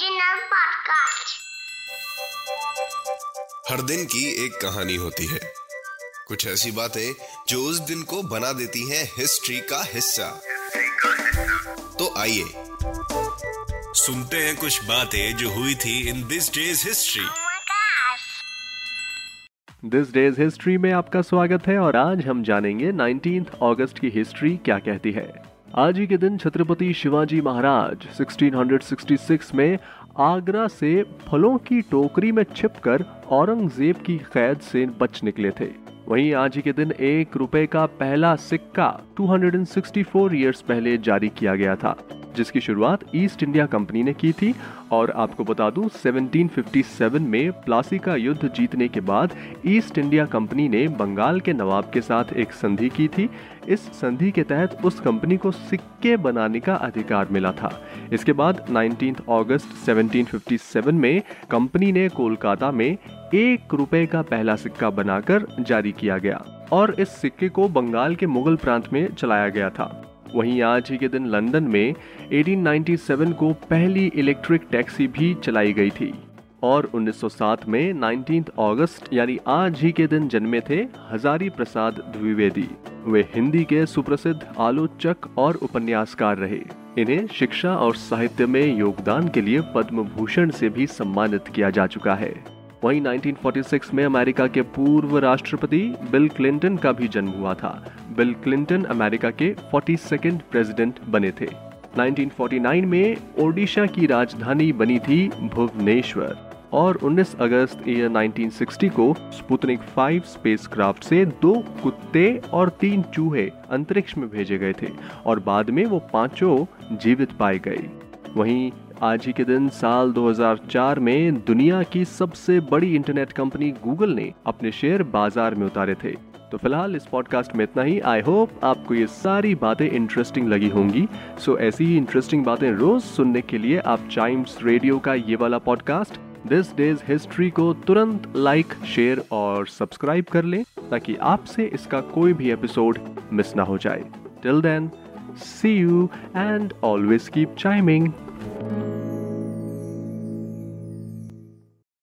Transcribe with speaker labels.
Speaker 1: Podcast.
Speaker 2: हर दिन की एक कहानी होती है कुछ ऐसी बातें जो उस दिन को बना देती हैं हिस्ट्री का हिस्सा तो आइए सुनते हैं कुछ बातें जो हुई थी in this days history!
Speaker 3: This days history में आपका स्वागत है और आज हम जानेंगे 19th अगस्त की हिस्ट्री क्या कहती है आज ही के दिन छत्रपति शिवाजी महाराज 1666 में आगरा से फलों की टोकरी में छिपकर औरंगज़ेब की कैद से बच निकले थे। वहीं आज ही के दिन एक रुपए का पहला सिक्का 264 इयर्स पहले जारी किया गया था। जिसकी शुरुआत ईस्ट इंडिया कंपनी ने की थी और आपको बता दूँ 1757 में प्लासी का युद्ध जीतने के बाद ईस्ट इंडिया कंपनी ने बंगाल के नवाब के साथ एक संधि की थी। इस संधि के तहत उस कंपनी को सिक्के बनाने का अधिकार मिला था। इसके बाद 19 अगस्त 1757 में कंपनी ने कोलकाता में एक रुपए का पहला सिक्का बनाकर जारी किया गया और इस सिक्के को बंगाल के मुगल प्रांत में चलाया गया था। वहीं आज ही के दिन लंदन में 1897 को पहली इलेक्ट्रिक टैक्सी भी चलाई गई थी। और 1907 में 19 अगस्त यानी आज ही के दिन जन्मे थे हजारी प्रसाद द्विवेदी। वे हिंदी के सुप्रसिद्ध आलोचक और उपन्यासकार रहे। इन्हें शिक्षा और साहित्य में योगदान के लिए पद्म भूषण से भी सम्मानित किया जा चुका है। वहीं 1946 में अमेरिका के पूर्व राष्ट्रपति बिल क्लिंटन का भी जन्म हुआ था। बिल क्लिंटन अमेरिका के 42nd प्रेसिडेंट बने थे। 1949 में ओडिशा की राजधानी बनी थी भुवनेश्वर और 19 अगस्त ईयर 1960 को स्पुतनिक 5 स्पेसक्राफ्ट से दो कुत्ते और तीन चूहे अंतरिक्ष में भेजे गए थे और बाद में वो पाँचों जीवित पाए गए। वहीं आज ही के दिन साल 2004 में दुनिया की सबसे बड़ी इंटरनेट कंपनी गूगल ने अपने शेयर बाज़ार में उतारे थे। तो फ़िलहाल इस पॉडकास्ट में इतना ही। आई होप आपको ये सारी बातें इंटरेस्टिंग लगी होंगी। सो ऐसी ही इंटरेस्टिंग बातें रोज सुनने के लिए आप चाइम्स रेडियो का ये वाला पॉडकास्ट दिस डेज़ हिस्ट्री को तुरंत लाइक शेयर और सब्सक्राइब कर लें, ताकि आपसे इसका कोई भी एपिसोड मिस ना हो जाए। Till then See you and always keep chiming.